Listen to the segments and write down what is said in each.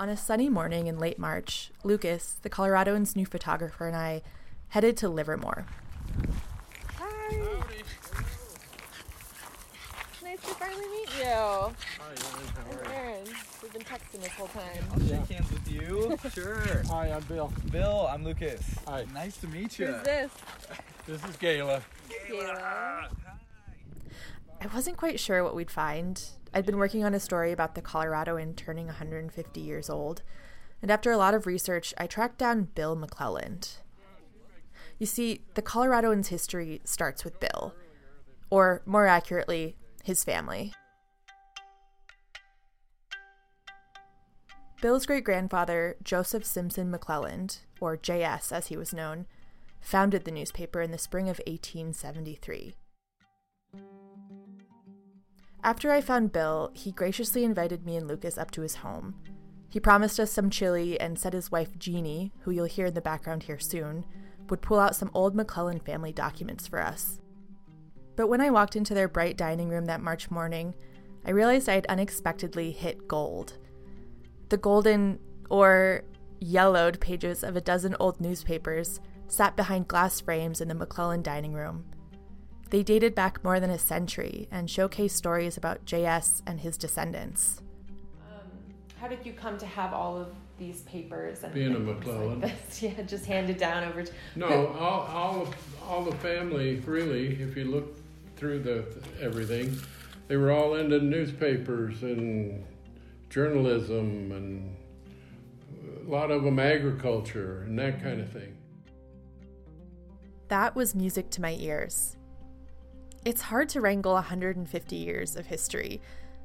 On a sunny morning in late March, Lucas, the Coloradoan's new photographer, and I headed to Livermore. Hi. Nice to finally meet you. Hi, I'm Erin. We've been texting this whole time. I'll shake hands with you. sure. Hi, I'm Bill. Bill, I'm Lucas. Hi. Nice to meet you. Who's this? This is Gayla. Gayla. Hi. I wasn't quite sure what we'd find. I'd been working on a story about the Coloradoan turning 150 years old, and after a lot of research, I tracked down Bill McClelland. You see, the Coloradoan's history starts with Bill, or more accurately, his family. Bill's great grandfather, Joseph Simpson McClelland, or JS as he was known, founded the newspaper in the spring of 1873. After I found Bill, he graciously invited me and Lucas up to his home. He promised us some chili and said his wife Jeannie, who you'll hear in the background here soon, would pull out some old McClelland family documents for us. But when I walked into their bright dining room that March morning, I realized I had unexpectedly hit gold. The golden, or yellowed, pages of a dozen old newspapers sat behind glass frames in the McClelland dining room. They dated back more than a century and showcased stories about JS and his descendants. Um, how did you come to have all of these papers? And Being a McClelland. Like this? Yeah, just handed down over. To, no, all, all, of, all the family, really, if you look through the everything, they were all into newspapers and journalism and a lot of them agriculture and that kind of thing. That was music to my ears. It's hard to wrangle 150 years of history,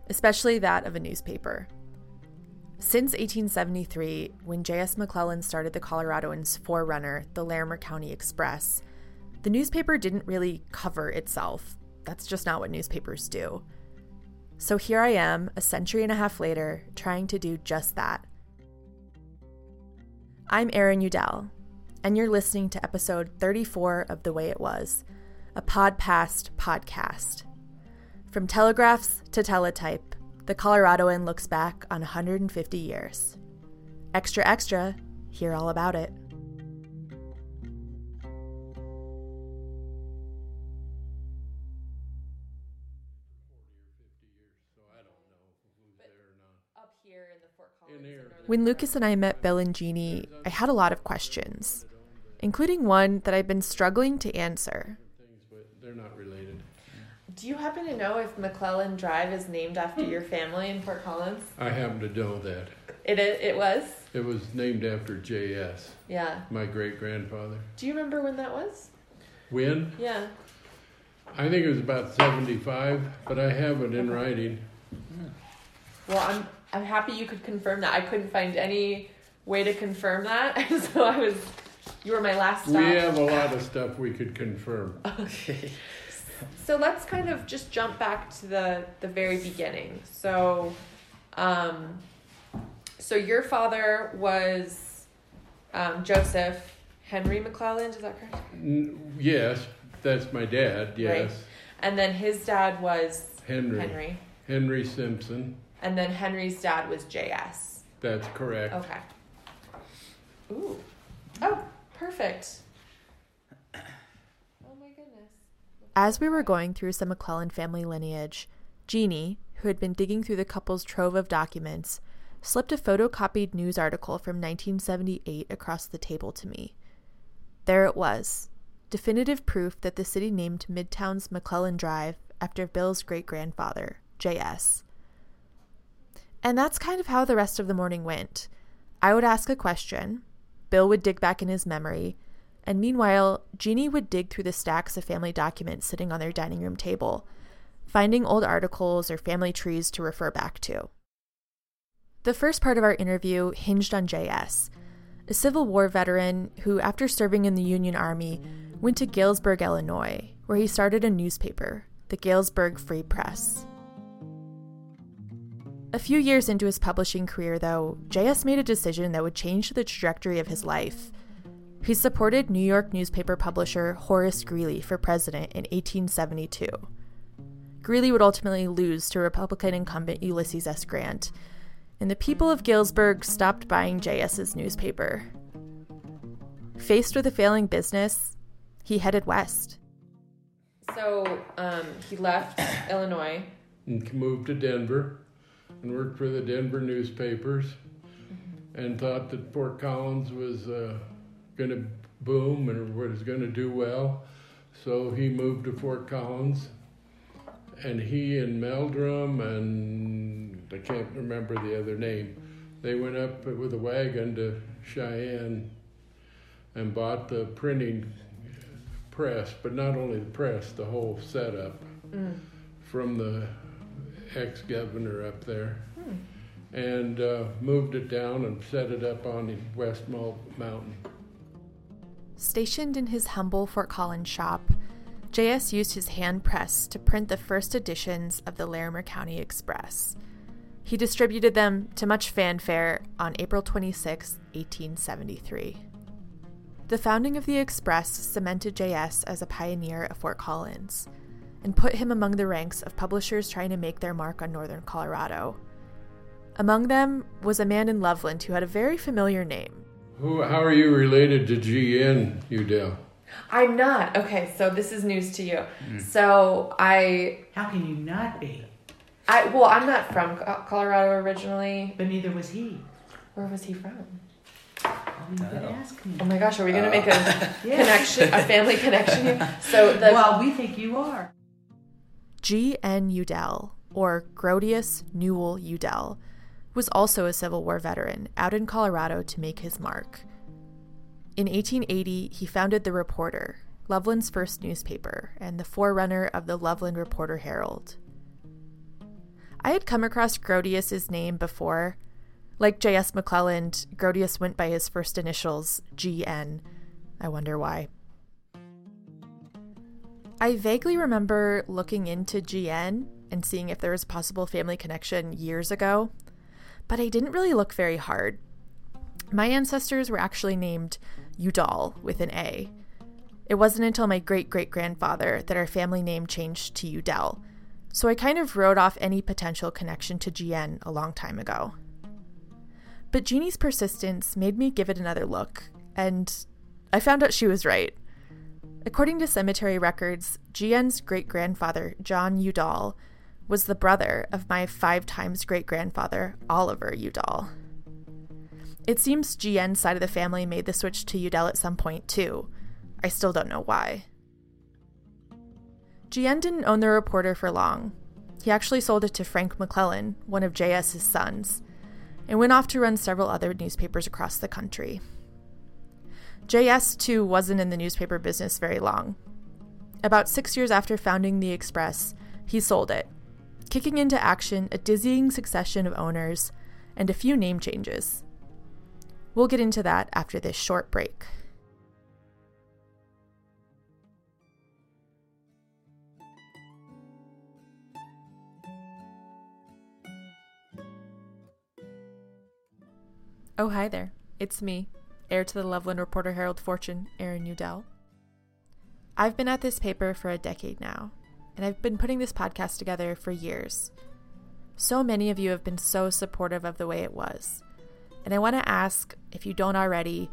especially that of a newspaper. Since 1873, when J.S. McClelland started the Coloradoan's forerunner, the Larimer County Express, the newspaper didn't really cover itself. That's just not what newspapers do. So here I am, a century and a half later, trying to do just that. I'm Erin Udell, and you're listening to episode 34 of The Way It Was a Podpast podcast. From telegraphs to teletype, the Coloradoan looks back on 150 years. Extra, extra, hear all about it. When Lucas and I met Bill and Jeannie, I had a lot of questions, including one that I've been struggling to answer. They're not related. Do you happen to know if McClelland Drive is named after your family in Fort Collins? I happen to know that. It it was. It was named after J.S. Yeah. My great grandfather. Do you remember when that was? When? Yeah. I think it was about seventy-five, but I have it in writing. Well, I'm I'm happy you could confirm that. I couldn't find any way to confirm that, so I was. You were my last stop. We have a lot of stuff we could confirm. Okay. So let's kind of just jump back to the the very beginning. So, um, so your father was um, Joseph Henry McClelland. Is that correct? N- yes, that's my dad. Yes. Right. And then his dad was Henry. Henry. Henry Simpson. And then Henry's dad was J.S. That's correct. Okay. Ooh. Oh, perfect. Oh my goodness. As we were going through some McClelland family lineage, Jeannie, who had been digging through the couple's trove of documents, slipped a photocopied news article from 1978 across the table to me. There it was definitive proof that the city named Midtown's McClelland Drive after Bill's great grandfather, J.S. And that's kind of how the rest of the morning went. I would ask a question, Bill would dig back in his memory, and meanwhile, Jeannie would dig through the stacks of family documents sitting on their dining room table, finding old articles or family trees to refer back to. The first part of our interview hinged on J.S., a Civil War veteran who, after serving in the Union Army, went to Galesburg, Illinois, where he started a newspaper, the Galesburg Free Press. A few years into his publishing career, though, J.S. made a decision that would change the trajectory of his life. He supported New York newspaper publisher Horace Greeley for president in 1872. Greeley would ultimately lose to Republican incumbent Ulysses S. Grant, and the people of Galesburg stopped buying JS's newspaper. Faced with a failing business, he headed west. So um, he left Illinois. and moved to Denver and worked for the Denver newspapers and thought that Fort Collins was uh, going to boom and was going to do well. So he moved to Fort Collins and he and Meldrum and I can't remember the other name, they went up with a wagon to Cheyenne and bought the printing press, but not only the press, the whole setup from the ex-governor up there, and uh, moved it down and set it up on the West Mo- Mountain. Stationed in his humble Fort Collins shop, JS used his hand press to print the first editions of the Larimer County Express. He distributed them to much fanfare on April 26, 1873. The founding of the Express cemented JS as a pioneer of Fort Collins and put him among the ranks of publishers trying to make their mark on northern Colorado. Among them was a man in Loveland who had a very familiar name. Who, how are you related to GN, Udell? I'm not. Okay, so this is news to you. Hmm. So I, How can you not be? I well, I'm not from Colorado originally. But neither was he. Where was he from? Well, you could ask me. Oh my gosh, are we gonna make a Yeah. Uh, connection, a family connection here? So the well, we think you are. G. N. Udell, or Grotius Newell Udell, was also a Civil War veteran out in Colorado to make his mark. In 1880, he founded The Reporter, Loveland's first newspaper, and the forerunner of the Loveland Reporter Herald. I had come across Grotius's name before. Like J.S. McClelland, Grotius went by his first initials, G.N. I wonder why. I vaguely remember looking into GN and seeing if there was a possible family connection years ago, but I didn't really look very hard. My ancestors were actually named Udall with an A. It wasn't until my great great grandfather that our family name changed to Udell, so I kind of wrote off any potential connection to GN a long time ago. But Jeannie's persistence made me give it another look, and I found out she was right. According to cemetery records, GN's great grandfather, John Udall, was the brother of my five times great grandfather, Oliver Udall. It seems GN's side of the family made the switch to Udell at some point, too. I still don't know why. GN didn't own the reporter for long. He actually sold it to Frank McClelland, one of JS's sons, and went off to run several other newspapers across the country. JS, too, wasn't in the newspaper business very long. About six years after founding the Express, he sold it, kicking into action a dizzying succession of owners and a few name changes. We'll get into that after this short break. Oh, hi there. It's me, heir to the Loveland Reporter Herald fortune, Erin Udell. I've been at this paper for a decade now, and I've been putting this podcast together for years. So many of you have been so supportive of the way it was, and I want to ask, if you don't already,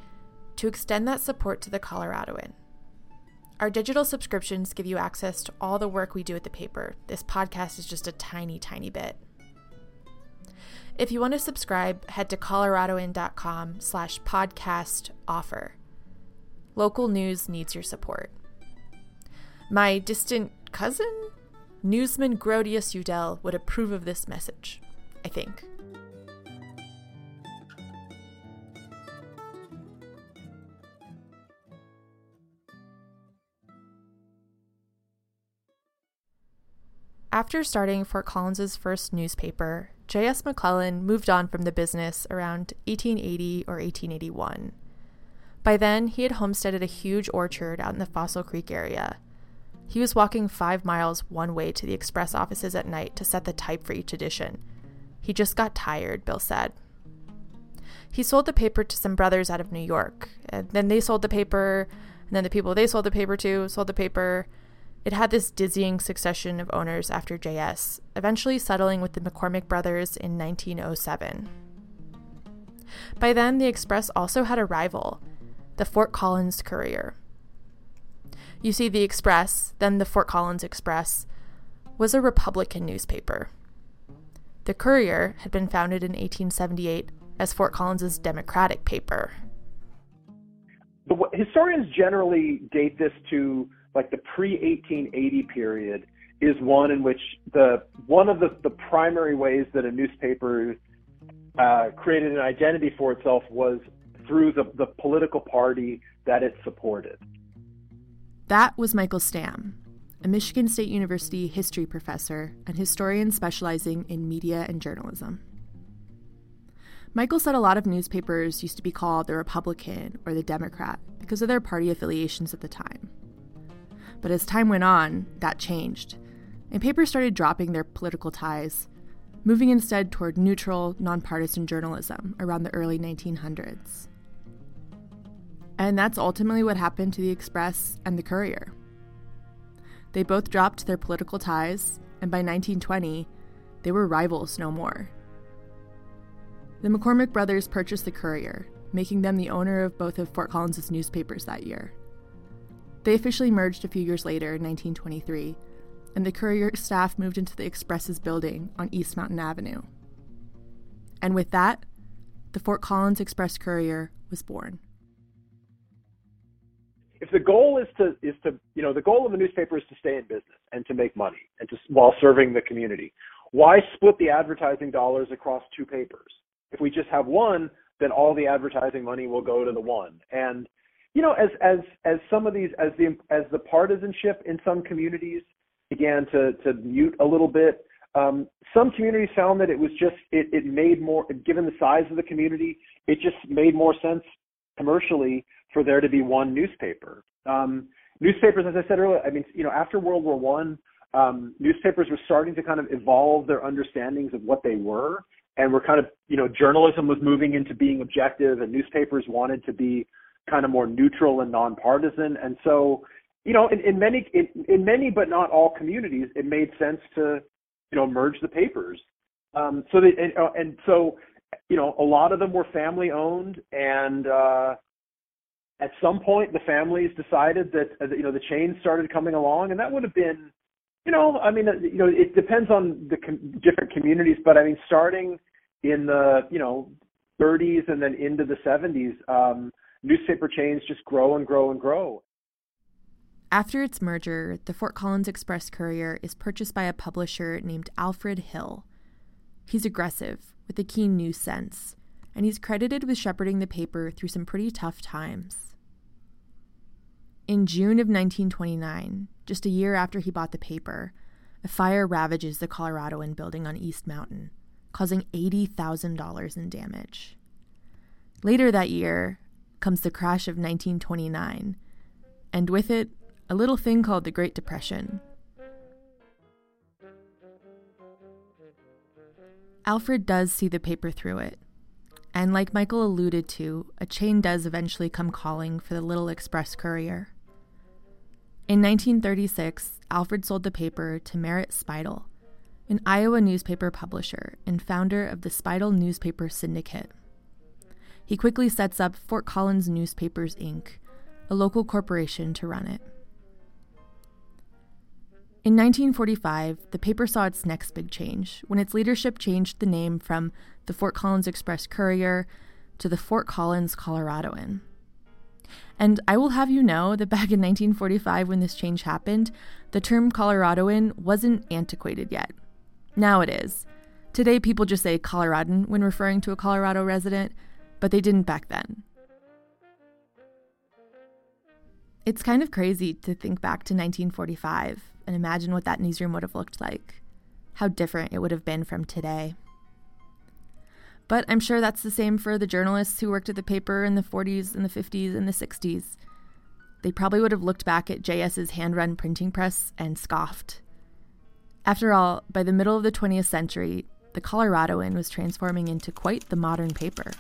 to extend that support to the Coloradoan. Our digital subscriptions give you access to all the work we do at the paper. This podcast is just a tiny, tiny bit. If you want to subscribe, head to coloradoan.com slash podcast offer. Local news needs your support. My distant cousin, newsman Grotius Udell, would approve of this message, I think. After starting Fort Collins's first newspaper, J.S. McClelland moved on from the business around 1880 or 1881. By then, he had homesteaded a huge orchard out in the Fossil Creek area. He was walking five miles one way to the express offices at night to set the type for each edition. He just got tired, Bill said. He sold the paper to some brothers out of New York, and then they sold the paper, and then the people they sold the paper to sold the paper, It had this dizzying succession of owners after JS, eventually settling with the McCormick brothers in 1907. By then, the Express also had a rival, the Fort Collins Courier. You see, the Express, then the Fort Collins Express, was a Republican newspaper. The Courier had been founded in 1878 as Fort Collins's Democratic paper. The, historians generally date this to like the pre 1880 period is one in which the one of the, the primary ways that a newspaper uh, created an identity for itself was through the, the political party that it supported. That was Michael Stamm, a Michigan State University history professor and historian specializing in media and journalism. Michael said a lot of newspapers used to be called the Republican or the Democrat because of their party affiliations at the time. But as time went on, that changed, and papers started dropping their political ties, moving instead toward neutral, nonpartisan journalism around the early 1900s. And that's ultimately what happened to the Express and the Courier. They both dropped their political ties, and by 1920, they were rivals no more. The McCormick brothers purchased the Courier, making them the owner of both of Fort Collins' newspapers that year. They officially merged a few years later in 1923, and the Courier staff moved into the Express's building on East Mountain Avenue. And with that, the Fort Collins Express Courier was born. If the goal is to is to you know the goal of the newspaper is to stay in business and to make money and to while serving the community, why split the advertising dollars across two papers? If we just have one, then all the advertising money will go to the one. And you know, as as as some of these as the as the partisanship in some communities began to to mute a little bit, um, some communities found that it was just it it made more given the size of the community, it just made more sense commercially for there to be one newspaper. Um, newspapers, as I said earlier, I mean, you know, after World War One, um, newspapers were starting to kind of evolve their understandings of what they were, and were kind of, you know, journalism was moving into being objective, and newspapers wanted to be kind of more neutral and nonpartisan. And so, you know, in, in many in, in many but not all communities, it made sense to, you know, merge the papers. Um, so they and, uh, and so, you know, a lot of them were family owned, and uh, at some point, the families decided that uh, you know the chains started coming along, and that would have been, you know, I mean, uh, you know, it depends on the com- different communities, but I mean, starting in the you know 30s and then into the 70s. Um, newspaper chains just grow and grow and grow. After its merger, the Fort Collins Express Courier is purchased by a publisher named Alfred Hill. He's aggressive, with a keen news sense, and he's credited with shepherding the paper through some pretty tough times. In June of 1929, just a year after he bought the paper, a fire ravages the Coloradoan building on East Mountain, causing $80,000 in damage. Later that year, comes the crash of 1929, and with it, a little thing called the Great Depression. Alfred does see the paper through it, and like Michael alluded to, a chain does eventually come calling for the Little Express Courier. In 1936, Alfred sold the paper to Merritt Speidel, an Iowa newspaper publisher and founder of the Speidel Newspaper Syndicate. He quickly sets up Fort Collins Newspapers, Inc., a local corporation, to run it. In 1945, the paper saw its next big change when its leadership changed the name from the Fort Collins Express Courier to the Fort Collins Coloradoan. And I will have you know that back in 1945, when this change happened, the term Coloradoan wasn't antiquated yet. Now it is. Today, people just say Coloradan when referring to a Colorado resident, but they didn't back then. It's kind of crazy to think back to 1945 and imagine what that newsroom would have looked like, how different it would have been from today. But I'm sure that's the same for the journalists who worked at the paper in the 40s and the 50s and the 60s. They probably would have looked back at JS's hand run printing press and scoffed. After all, by the middle of the 20th century, the Coloradoan was transforming into quite the modern paper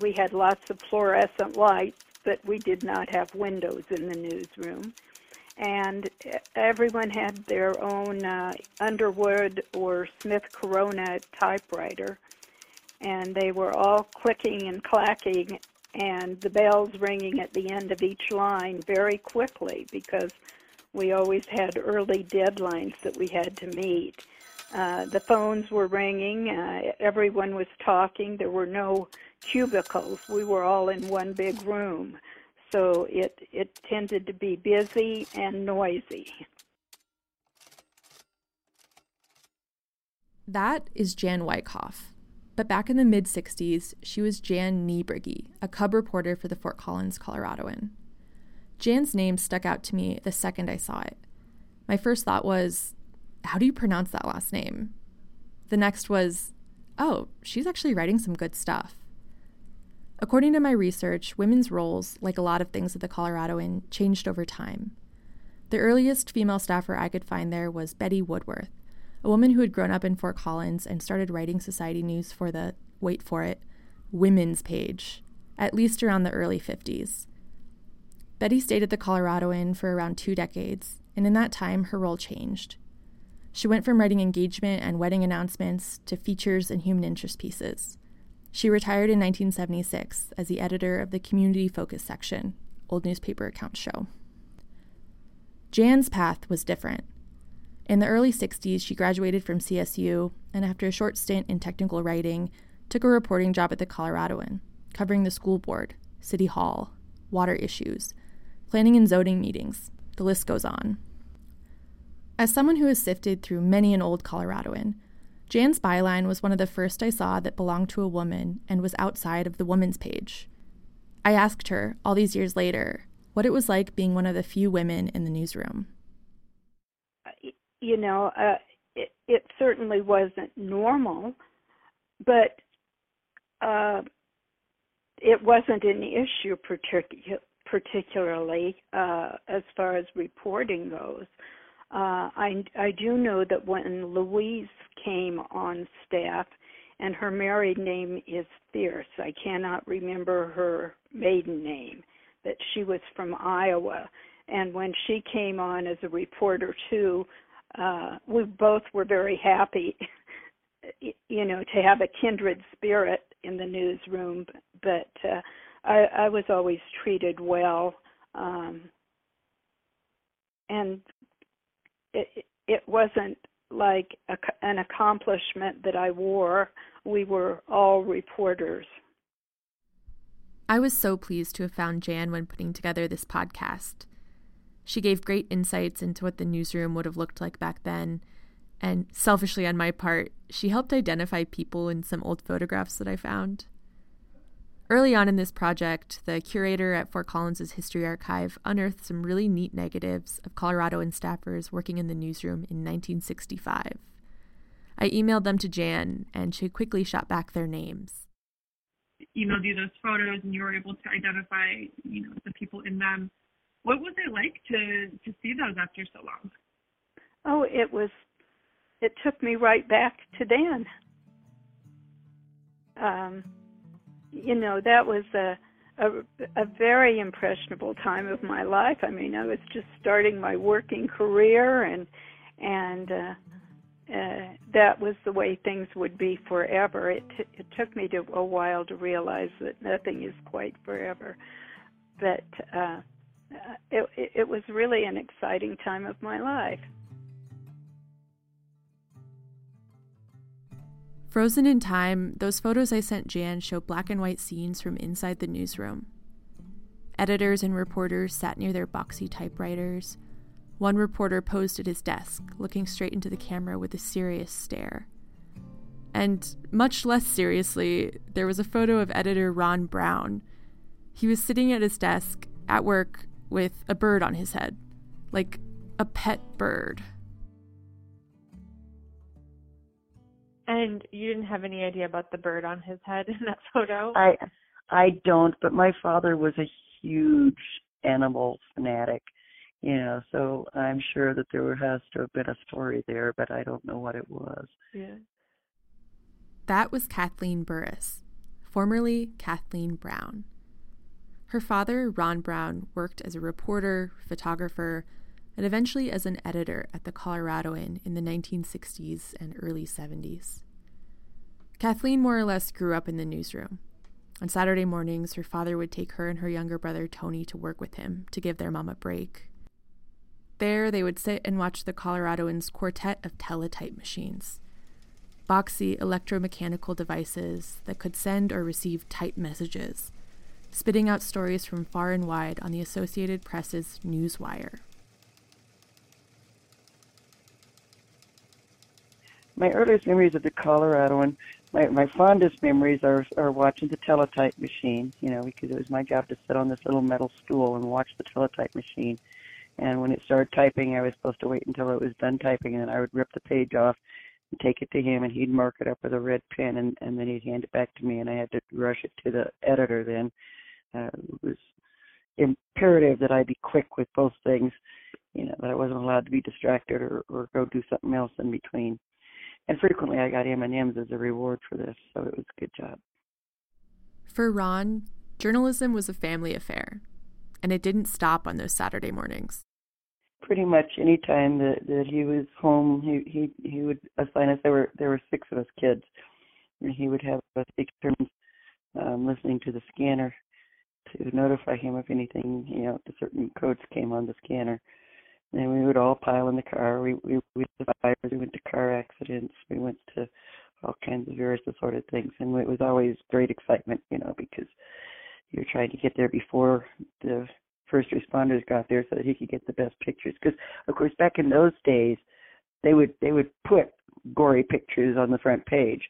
we had lots of fluorescent lights but we did not have windows in the newsroom. And everyone had their own uh, Underwood or Smith Corona typewriter, and they were all clicking and clacking, and the bells ringing at the end of each line very quickly because we always had early deadlines that we had to meet. Uh, the phones were ringing, uh, everyone was talking, there were no cubicles. We were all in one big room. So it, it tended to be busy and noisy. That is Jan Wyckoff. But back in the mid 60s, she was Jan Niebrugge, a cub reporter for the Fort Collins Coloradoan. Jan's name stuck out to me the second I saw it. My first thought was, how do you pronounce that last name? The next was, oh, she's actually writing some good stuff. According to my research, women's roles, like a lot of things at the Coloradoan, changed over time. The earliest female staffer I could find there was Betty Woodworth, a woman who had grown up in Fort Collins and started writing society news for the, wait for it, women's page, at least around the early 50s. Betty stayed at the Coloradoan for around two decades, and in that time, her role changed. She went from writing engagement and wedding announcements to features and human interest pieces. She retired in 1976 as the editor of the Community Focus section, Old Newspaper Accounts Show. Jan's path was different. In the early 60s, she graduated from CSU and, after a short stint in technical writing, took a reporting job at the Coloradoan, covering the school board, city hall, water issues, planning and zoning meetings. The list goes on. As someone who has sifted through many an old Coloradoan, Jan's byline was one of the first I saw that belonged to a woman and was outside of the woman's page. I asked her, all these years later, what it was like being one of the few women in the newsroom. You know, uh, it, it certainly wasn't normal, but uh, it wasn't an issue particu- particularly uh, as far as reporting goes. Uh, I I do know that when Louise came on staff, and her married name is Fierce. I cannot remember her maiden name, but she was from Iowa. And when she came on as a reporter too, uh, we both were very happy, you know, to have a kindred spirit in the newsroom. But uh, I, I was always treated well, um, and it, it wasn't like a, an accomplishment that I wore. We were all reporters. I was so pleased to have found Jan when putting together this podcast. She gave great insights into what the newsroom would have looked like back then. And selfishly, on my part, she helped identify people in some old photographs that I found. Early on in this project, the curator at Fort Collins' History Archive unearthed some really neat negatives of Coloradoan staffers working in the newsroom in 1965. I emailed them to Jan, and she quickly shot back their names. Emailed you those photos, and you were able to identify, you know, the people in them. What was it like to to see those after so long? Oh, it was. It took me right back to then. Um, you know that was a, a a very impressionable time of my life. I mean, I was just starting my working career, and and uh, uh, that was the way things would be forever. It t- it took me to a while to realize that nothing is quite forever, but uh, it it was really an exciting time of my life. Frozen in time, those photos I sent Jan show black and white scenes from inside the newsroom. Editors and reporters sat near their boxy typewriters. One reporter posed at his desk, looking straight into the camera with a serious stare. And much less seriously, there was a photo of editor Ron Brown. He was sitting at his desk, at work, with a bird on his head, like a pet bird. And you didn't have any idea about the bird on his head in that photo? I I don't, but my father was a huge animal fanatic, you know, so I'm sure that there has to have been a story there, but I don't know what it was. Yeah. That was Kathleen Burris, formerly Kathleen Brown. Her father, Ron Brown, worked as a reporter, photographer, and eventually as an editor at the Coloradoan in the 1960s and early 70s. Kathleen more or less grew up in the newsroom. On Saturday mornings, her father would take her and her younger brother Tony to work with him to give their mom a break. There, they would sit and watch the Coloradoan's quartet of teletype machines boxy electromechanical devices that could send or receive type messages, spitting out stories from far and wide on the Associated Press's Newswire. My earliest memories of the Coloradoan, my, my fondest memories are, are watching the teletype machine, you know, because it was my job to sit on this little metal stool and watch the teletype machine. And when it started typing, I was supposed to wait until it was done typing, and then I would rip the page off and take it to him, and he'd mark it up with a red pen, and, and then he'd hand it back to me, and I had to rush it to the editor then. Uh, it was imperative that I be quick with both things, you know, that I wasn't allowed to be distracted or, or go do something else in between and frequently I got M&Ms as a reward for this, so it was a good job. For Ron, journalism was a family affair, and it didn't stop on those Saturday mornings. Pretty much any time that that he was home, he he he would assign us. There were there were six of us kids, and he would have us take turns um, listening to the scanner to notify him if anything, you know, the certain codes came on the scanner and we would all pile in the car. We we to fires, we went to car accidents, we went to all kinds of various assorted things, and it was always great excitement, you know, because you're trying to get there before the first responders got there so that he could get the best pictures. Because of course, back in those days, they would they would put gory pictures on the front page,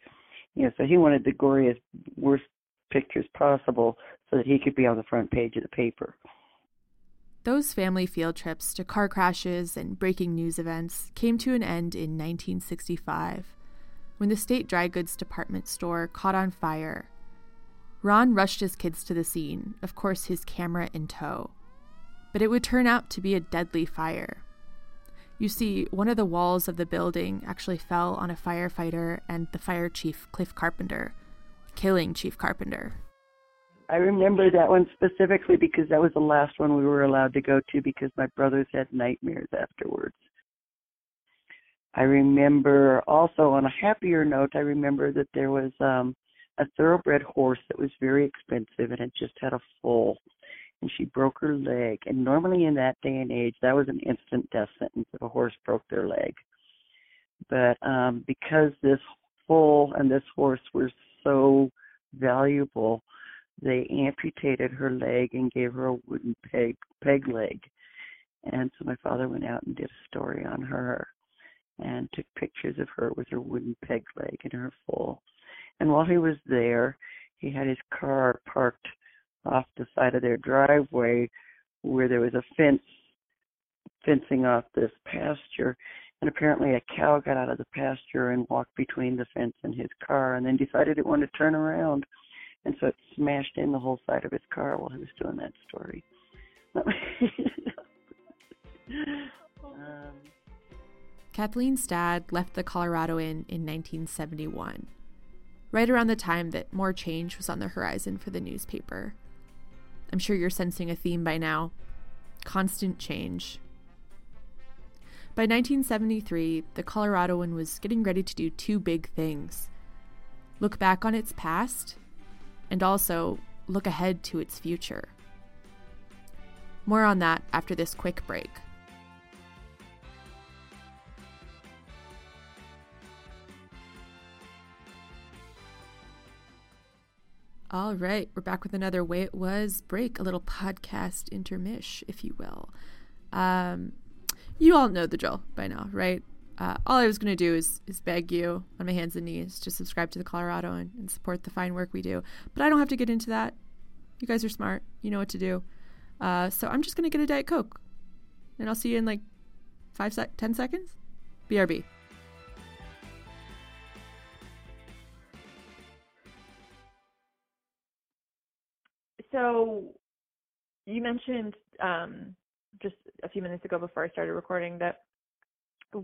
you know. So he wanted the goriest, worst pictures possible so that he could be on the front page of the paper. Those family field trips to car crashes and breaking news events came to an end in 1965 when the state dry goods department store caught on fire. Ron rushed his kids to the scene, of course, his camera in tow. But it would turn out to be a deadly fire. You see, one of the walls of the building actually fell on a firefighter and the fire chief, Cliff Carpenter, killing Chief Carpenter. I remember that one specifically because that was the last one we were allowed to go to because my brothers had nightmares afterwards. I remember also on a happier note, I remember that there was um a thoroughbred horse that was very expensive and it just had a foal and she broke her leg and normally in that day and age that was an instant death sentence if a horse broke their leg. But um because this foal and this horse were so valuable, they amputated her leg and gave her a wooden peg peg leg. And so my father went out and did a story on her and took pictures of her with her wooden peg leg and her foal. And while he was there, he had his car parked off the side of their driveway where there was a fence fencing off this pasture. And apparently a cow got out of the pasture and walked between the fence and his car and then decided it wanted to turn around and so it smashed in the whole side of his car while he was doing that story. um, Kathleen's dad left the Coloradoan in 1971, right around the time that more change was on the horizon for the newspaper. I'm sure you're sensing a theme by now constant change. By 1973, the Coloradoan was getting ready to do two big things look back on its past and also look ahead to its future. More on that after this quick break. All right, we're back with another Way It Was break, a little podcast intermish, if you will. Um, you all know the drill by now, right? Uh, all I was going to do is, is beg you on my hands and knees to subscribe to the Coloradoan, and support the fine work we do. But I don't have to get into that. You guys are smart. You know what to do. Uh, so I'm just going to get a Diet Coke. And I'll see you in like five, sec- ten seconds. BRB. So you mentioned um, just a few minutes ago before I started recording that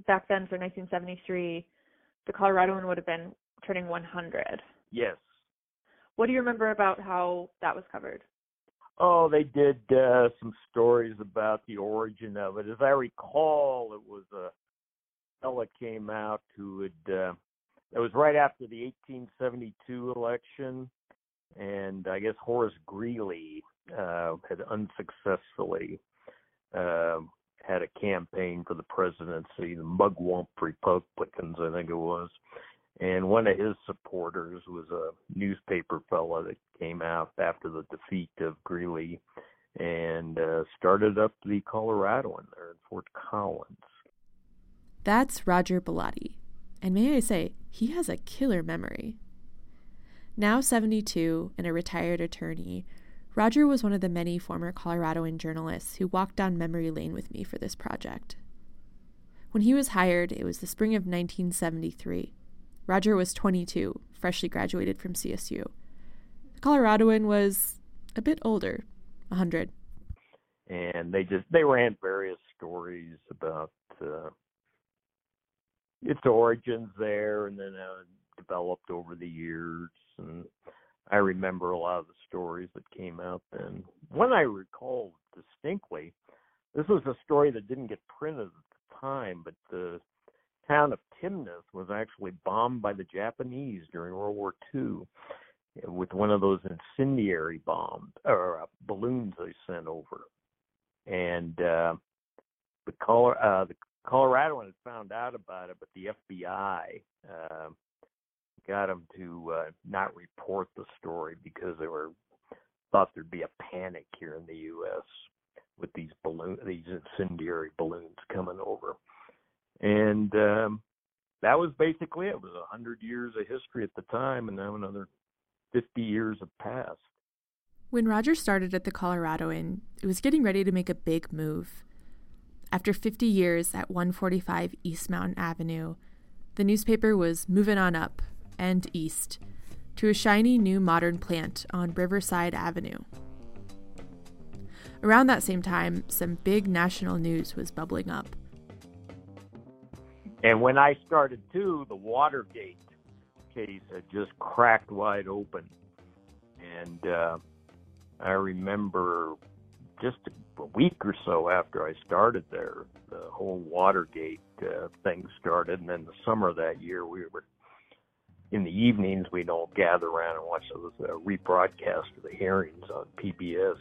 back then for 1973, the Coloradoan would have been turning 100. Yes. What do you remember about how that was covered? Oh, they did uh, some stories about the origin of it. As I recall, it was a fella came out who had. Uh, it was right after the 1872 election, and I guess Horace Greeley uh, had unsuccessfully uh, had a campaign for the presidency, the Mugwump Republicans, I think it was. And one of his supporters was a newspaper fellow that came out after the defeat of Greeley and uh, started up the Coloradoan there in Fort Collins. That's Roger Bellotti. And may I say, he has a killer memory. Now 72 and a retired attorney, Roger was one of the many former Coloradoan journalists who walked down memory lane with me for this project. When he was hired, it was the spring of 1973. Roger was 22, freshly graduated from CSU. The Coloradoan was a bit older, 100. And they just they ran various stories about uh, its origins there, and then uh, developed over the years. And I remember a lot of the stories that came out then. One I recall distinctly, this was a story that didn't get printed at the time, but the town of Timnath was actually bombed by the Japanese during World War II with one of those incendiary bombs or uh, balloons they sent over, and uh, the color uh, the Coloradoan had found out about it, but the FBI uh, got them to uh, not report the story because they were thought there'd be a panic here in the U.S. with these balloon these incendiary balloons coming over, and um, that was basically it. It was a hundred years of history at the time, and now another fifty years have passed. When Roger started at the Coloradoan, it was getting ready to make a big move. After 50 years at 145 East Mountain Avenue, the newspaper was moving on up and east to a shiny new modern plant on Riverside Avenue. Around that same time, some big national news was bubbling up. And when I started too, the Watergate case had just cracked wide open. And uh, I remember just a week or so after I started there, the whole Watergate uh, thing started. And then the summer of that year, we were in the evenings, we'd all gather around and watch those uh, rebroadcast of the hearings on PBS.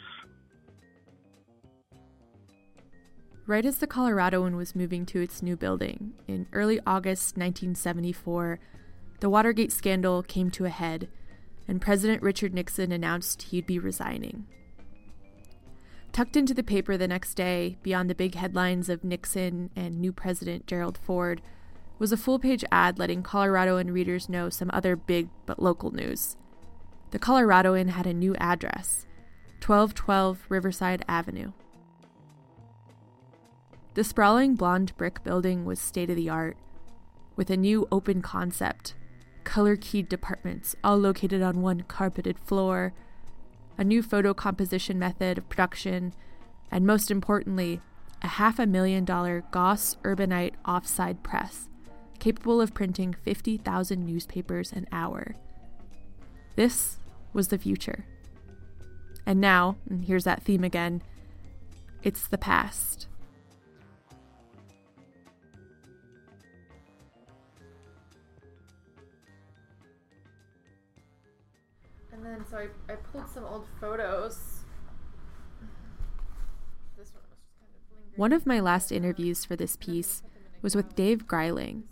Right as the Coloradoan was moving to its new building, in early August 1974, the Watergate scandal came to a head, and President Richard Nixon announced he'd be resigning. Tucked into the paper the next day, beyond the big headlines of Nixon and new President Gerald Ford, was a full page ad letting Coloradoan readers know some other big but local news. The Coloradoan had a new address 1212 Riverside Avenue. The sprawling blonde brick building was state of the art, with a new open concept, color keyed departments all located on one carpeted floor, a new photo composition method of production, and most importantly, a half a million dollar Goss Urbanite offset press capable of printing 50,000 newspapers an hour. This was the future. And now, and here's that theme again, it's the past. And then so I, I pulled some old photos. One kind of. One of my last interviews for this piece was with Dave Greiling.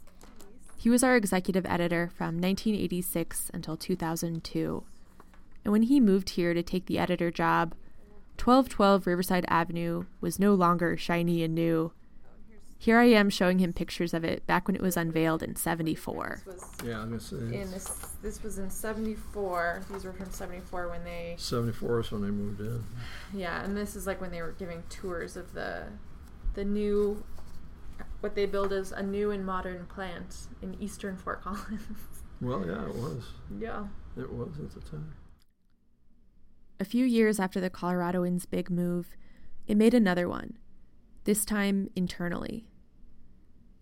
He was our executive editor from 1986 until 2002. And when he moved here to take the editor job, 1212 Riverside Avenue was no longer shiny and new. Here I am showing him pictures of it back when it was unveiled in 74. Yeah, I'm gonna say in this, this was in 74. These were from 74 when they '74 is when they moved in. Yeah, and this is like when they were giving tours of the the new what they build as a new and modern plant in eastern Fort Collins. Well, yeah, it was. yeah. It was at the time. A few years after the Coloradoans' big move, it made another one, this time internally.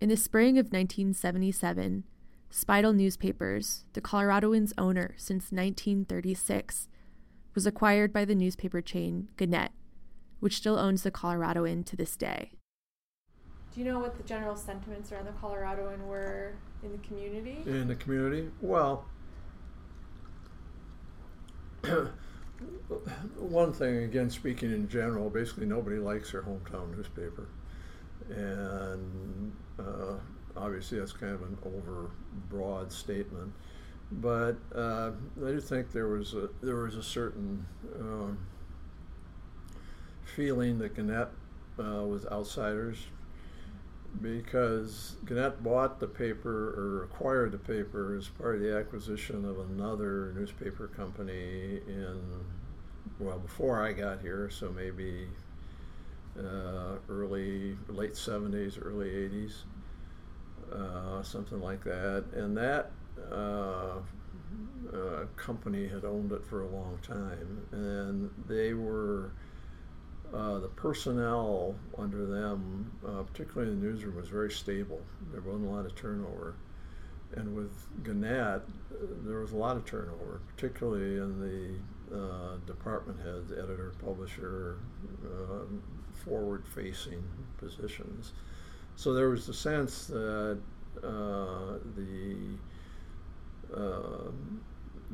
In the spring of 1977, Speidel Newspapers, the Coloradoans' owner since 1936, was acquired by the newspaper chain Gannett, which still owns the Coloradoan to this day. Do you know what the general sentiments around the Coloradoan were in the community? In the community? Well, one thing, again, speaking in general, basically nobody likes their hometown newspaper. And uh, obviously that's kind of an over broad statement. But uh, I do think there was a, there was a certain um, feeling that Gannett uh, was outsiders because Gannett bought the paper or acquired the paper as part of the acquisition of another newspaper company in, well, before I got here, so maybe uh, early, late 70s, early 80s, uh, something like that. And that uh, uh, company had owned it for a long time, and they were uh, the personnel under them, uh, particularly in the newsroom, was very stable. There wasn't a lot of turnover. And with Gannett, there was a lot of turnover, particularly in the uh, department heads, editor, publisher, uh, forward facing positions. So there was the sense that uh, the,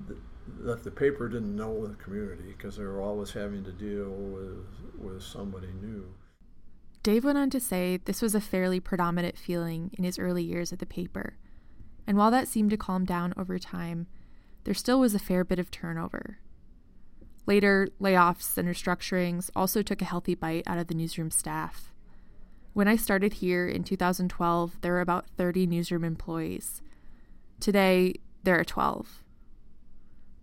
the that the paper didn't know the community because they were always having to deal with with somebody new. Dave went on to say this was a fairly predominant feeling in his early years at the paper. And while that seemed to calm down over time, there still was a fair bit of turnover. Later, layoffs and restructurings also took a healthy bite out of the newsroom staff. When I started here in 2012, there were about 30 newsroom employees. Today, there are 12.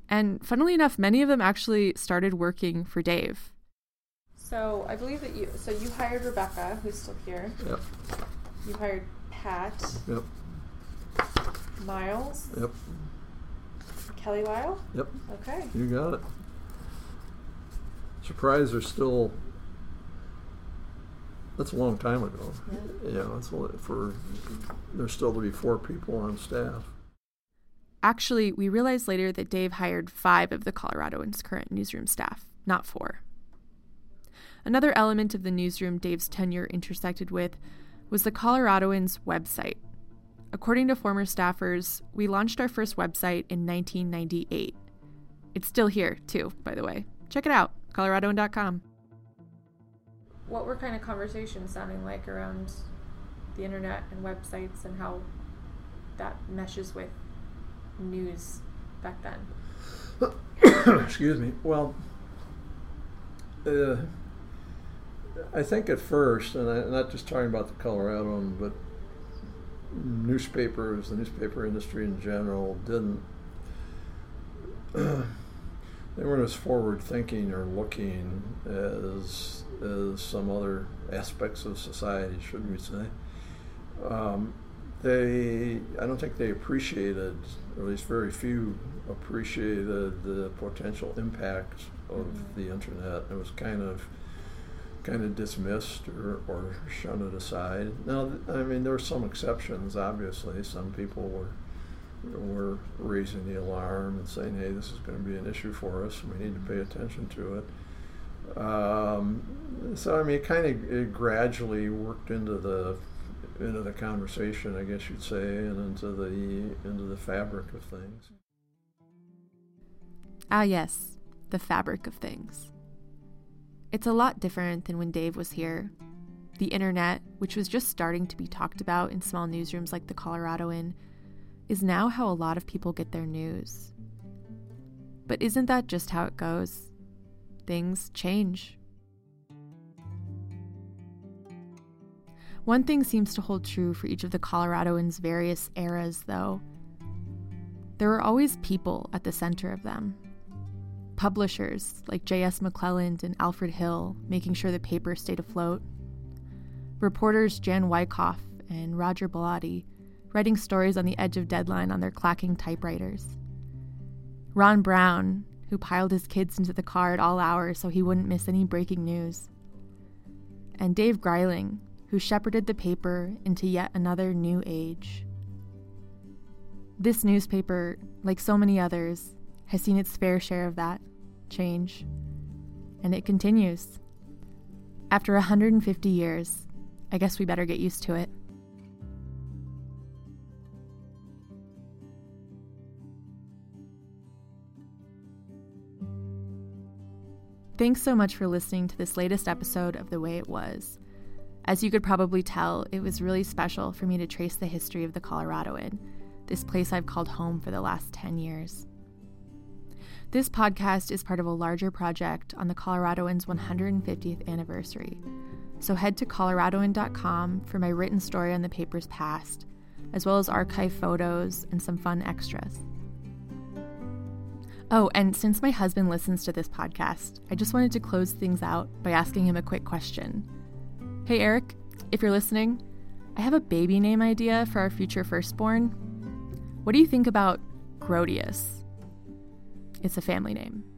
And funnily enough, many of them actually started working for Dave. So I believe that you. So you hired Rebecca, who's still here. Yep. You hired Pat. Yep. Miles. Yep. Kelly Lyle. Yep. Okay. You got it. Surprised they're still. That's a long time ago. Yeah. Yeah. That's for. There's still to be four people on staff. Actually, we realized later that Dave hired five of the Coloradoan's current newsroom staff, not four. Another element of the newsroom Dave's tenure intersected with was the Coloradoan's website. According to former staffers, we launched our first website in 1998. It's still here, too, by the way. Check it out, coloradoan.com. What were kind of conversations sounding like around the internet and websites and how that meshes with news back then? Excuse me. Well, uh, I think at first, and I'm not just talking about the Coloradoan, but newspapers, the newspaper industry in general, didn't. they weren't as forward thinking or looking as as some other aspects of society, should we say? Um, they, I don't think they appreciated, or at least very few appreciated the potential impact of mm-hmm. the internet. It was kind of kind of dismissed or, or shunned aside. Now, I mean, there were some exceptions. Obviously, some people were were raising the alarm and saying, "Hey, this is going to be an issue for us. We need to pay attention to it." Um, so, I mean, it kind of it gradually worked into the into the conversation, I guess you'd say, and into the into the fabric of things. Ah, yes, the fabric of things. It's a lot different than when Dave was here. The internet, which was just starting to be talked about in small newsrooms like the Coloradoan, is now how a lot of people get their news. But isn't that just how it goes? Things change. One thing seems to hold true for each of the Coloradoans' various eras, though. There were always people at the center of them. Publishers like J.S. McClelland and Alfred Hill making sure the paper stayed afloat. Reporters Jan Wyckoff and Roger Bellotti writing stories on the edge of deadline on their clacking typewriters. Ron Brown, who piled his kids into the car at all hours so he wouldn't miss any breaking news. And Dave Greiling, who shepherded the paper into yet another new age. This newspaper, like so many others, has seen its fair share of that, change, and it continues. After 150 years, I guess we better get used to it. Thanks so much for listening to this latest episode of The Way It Was. As you could probably tell, it was really special for me to trace the history of the Coloradoan, this place I've called home for the last 10 years. This podcast is part of a larger project on the Coloradoan's 150th anniversary. So head to coloradoan.com for my written story on the paper's past, as well as archive photos and some fun extras. Oh, and since my husband listens to this podcast, I just wanted to close things out by asking him a quick question. Hey, Eric, if you're listening, I have a baby name idea for our future firstborn. What do you think about Grodius? It's a family name.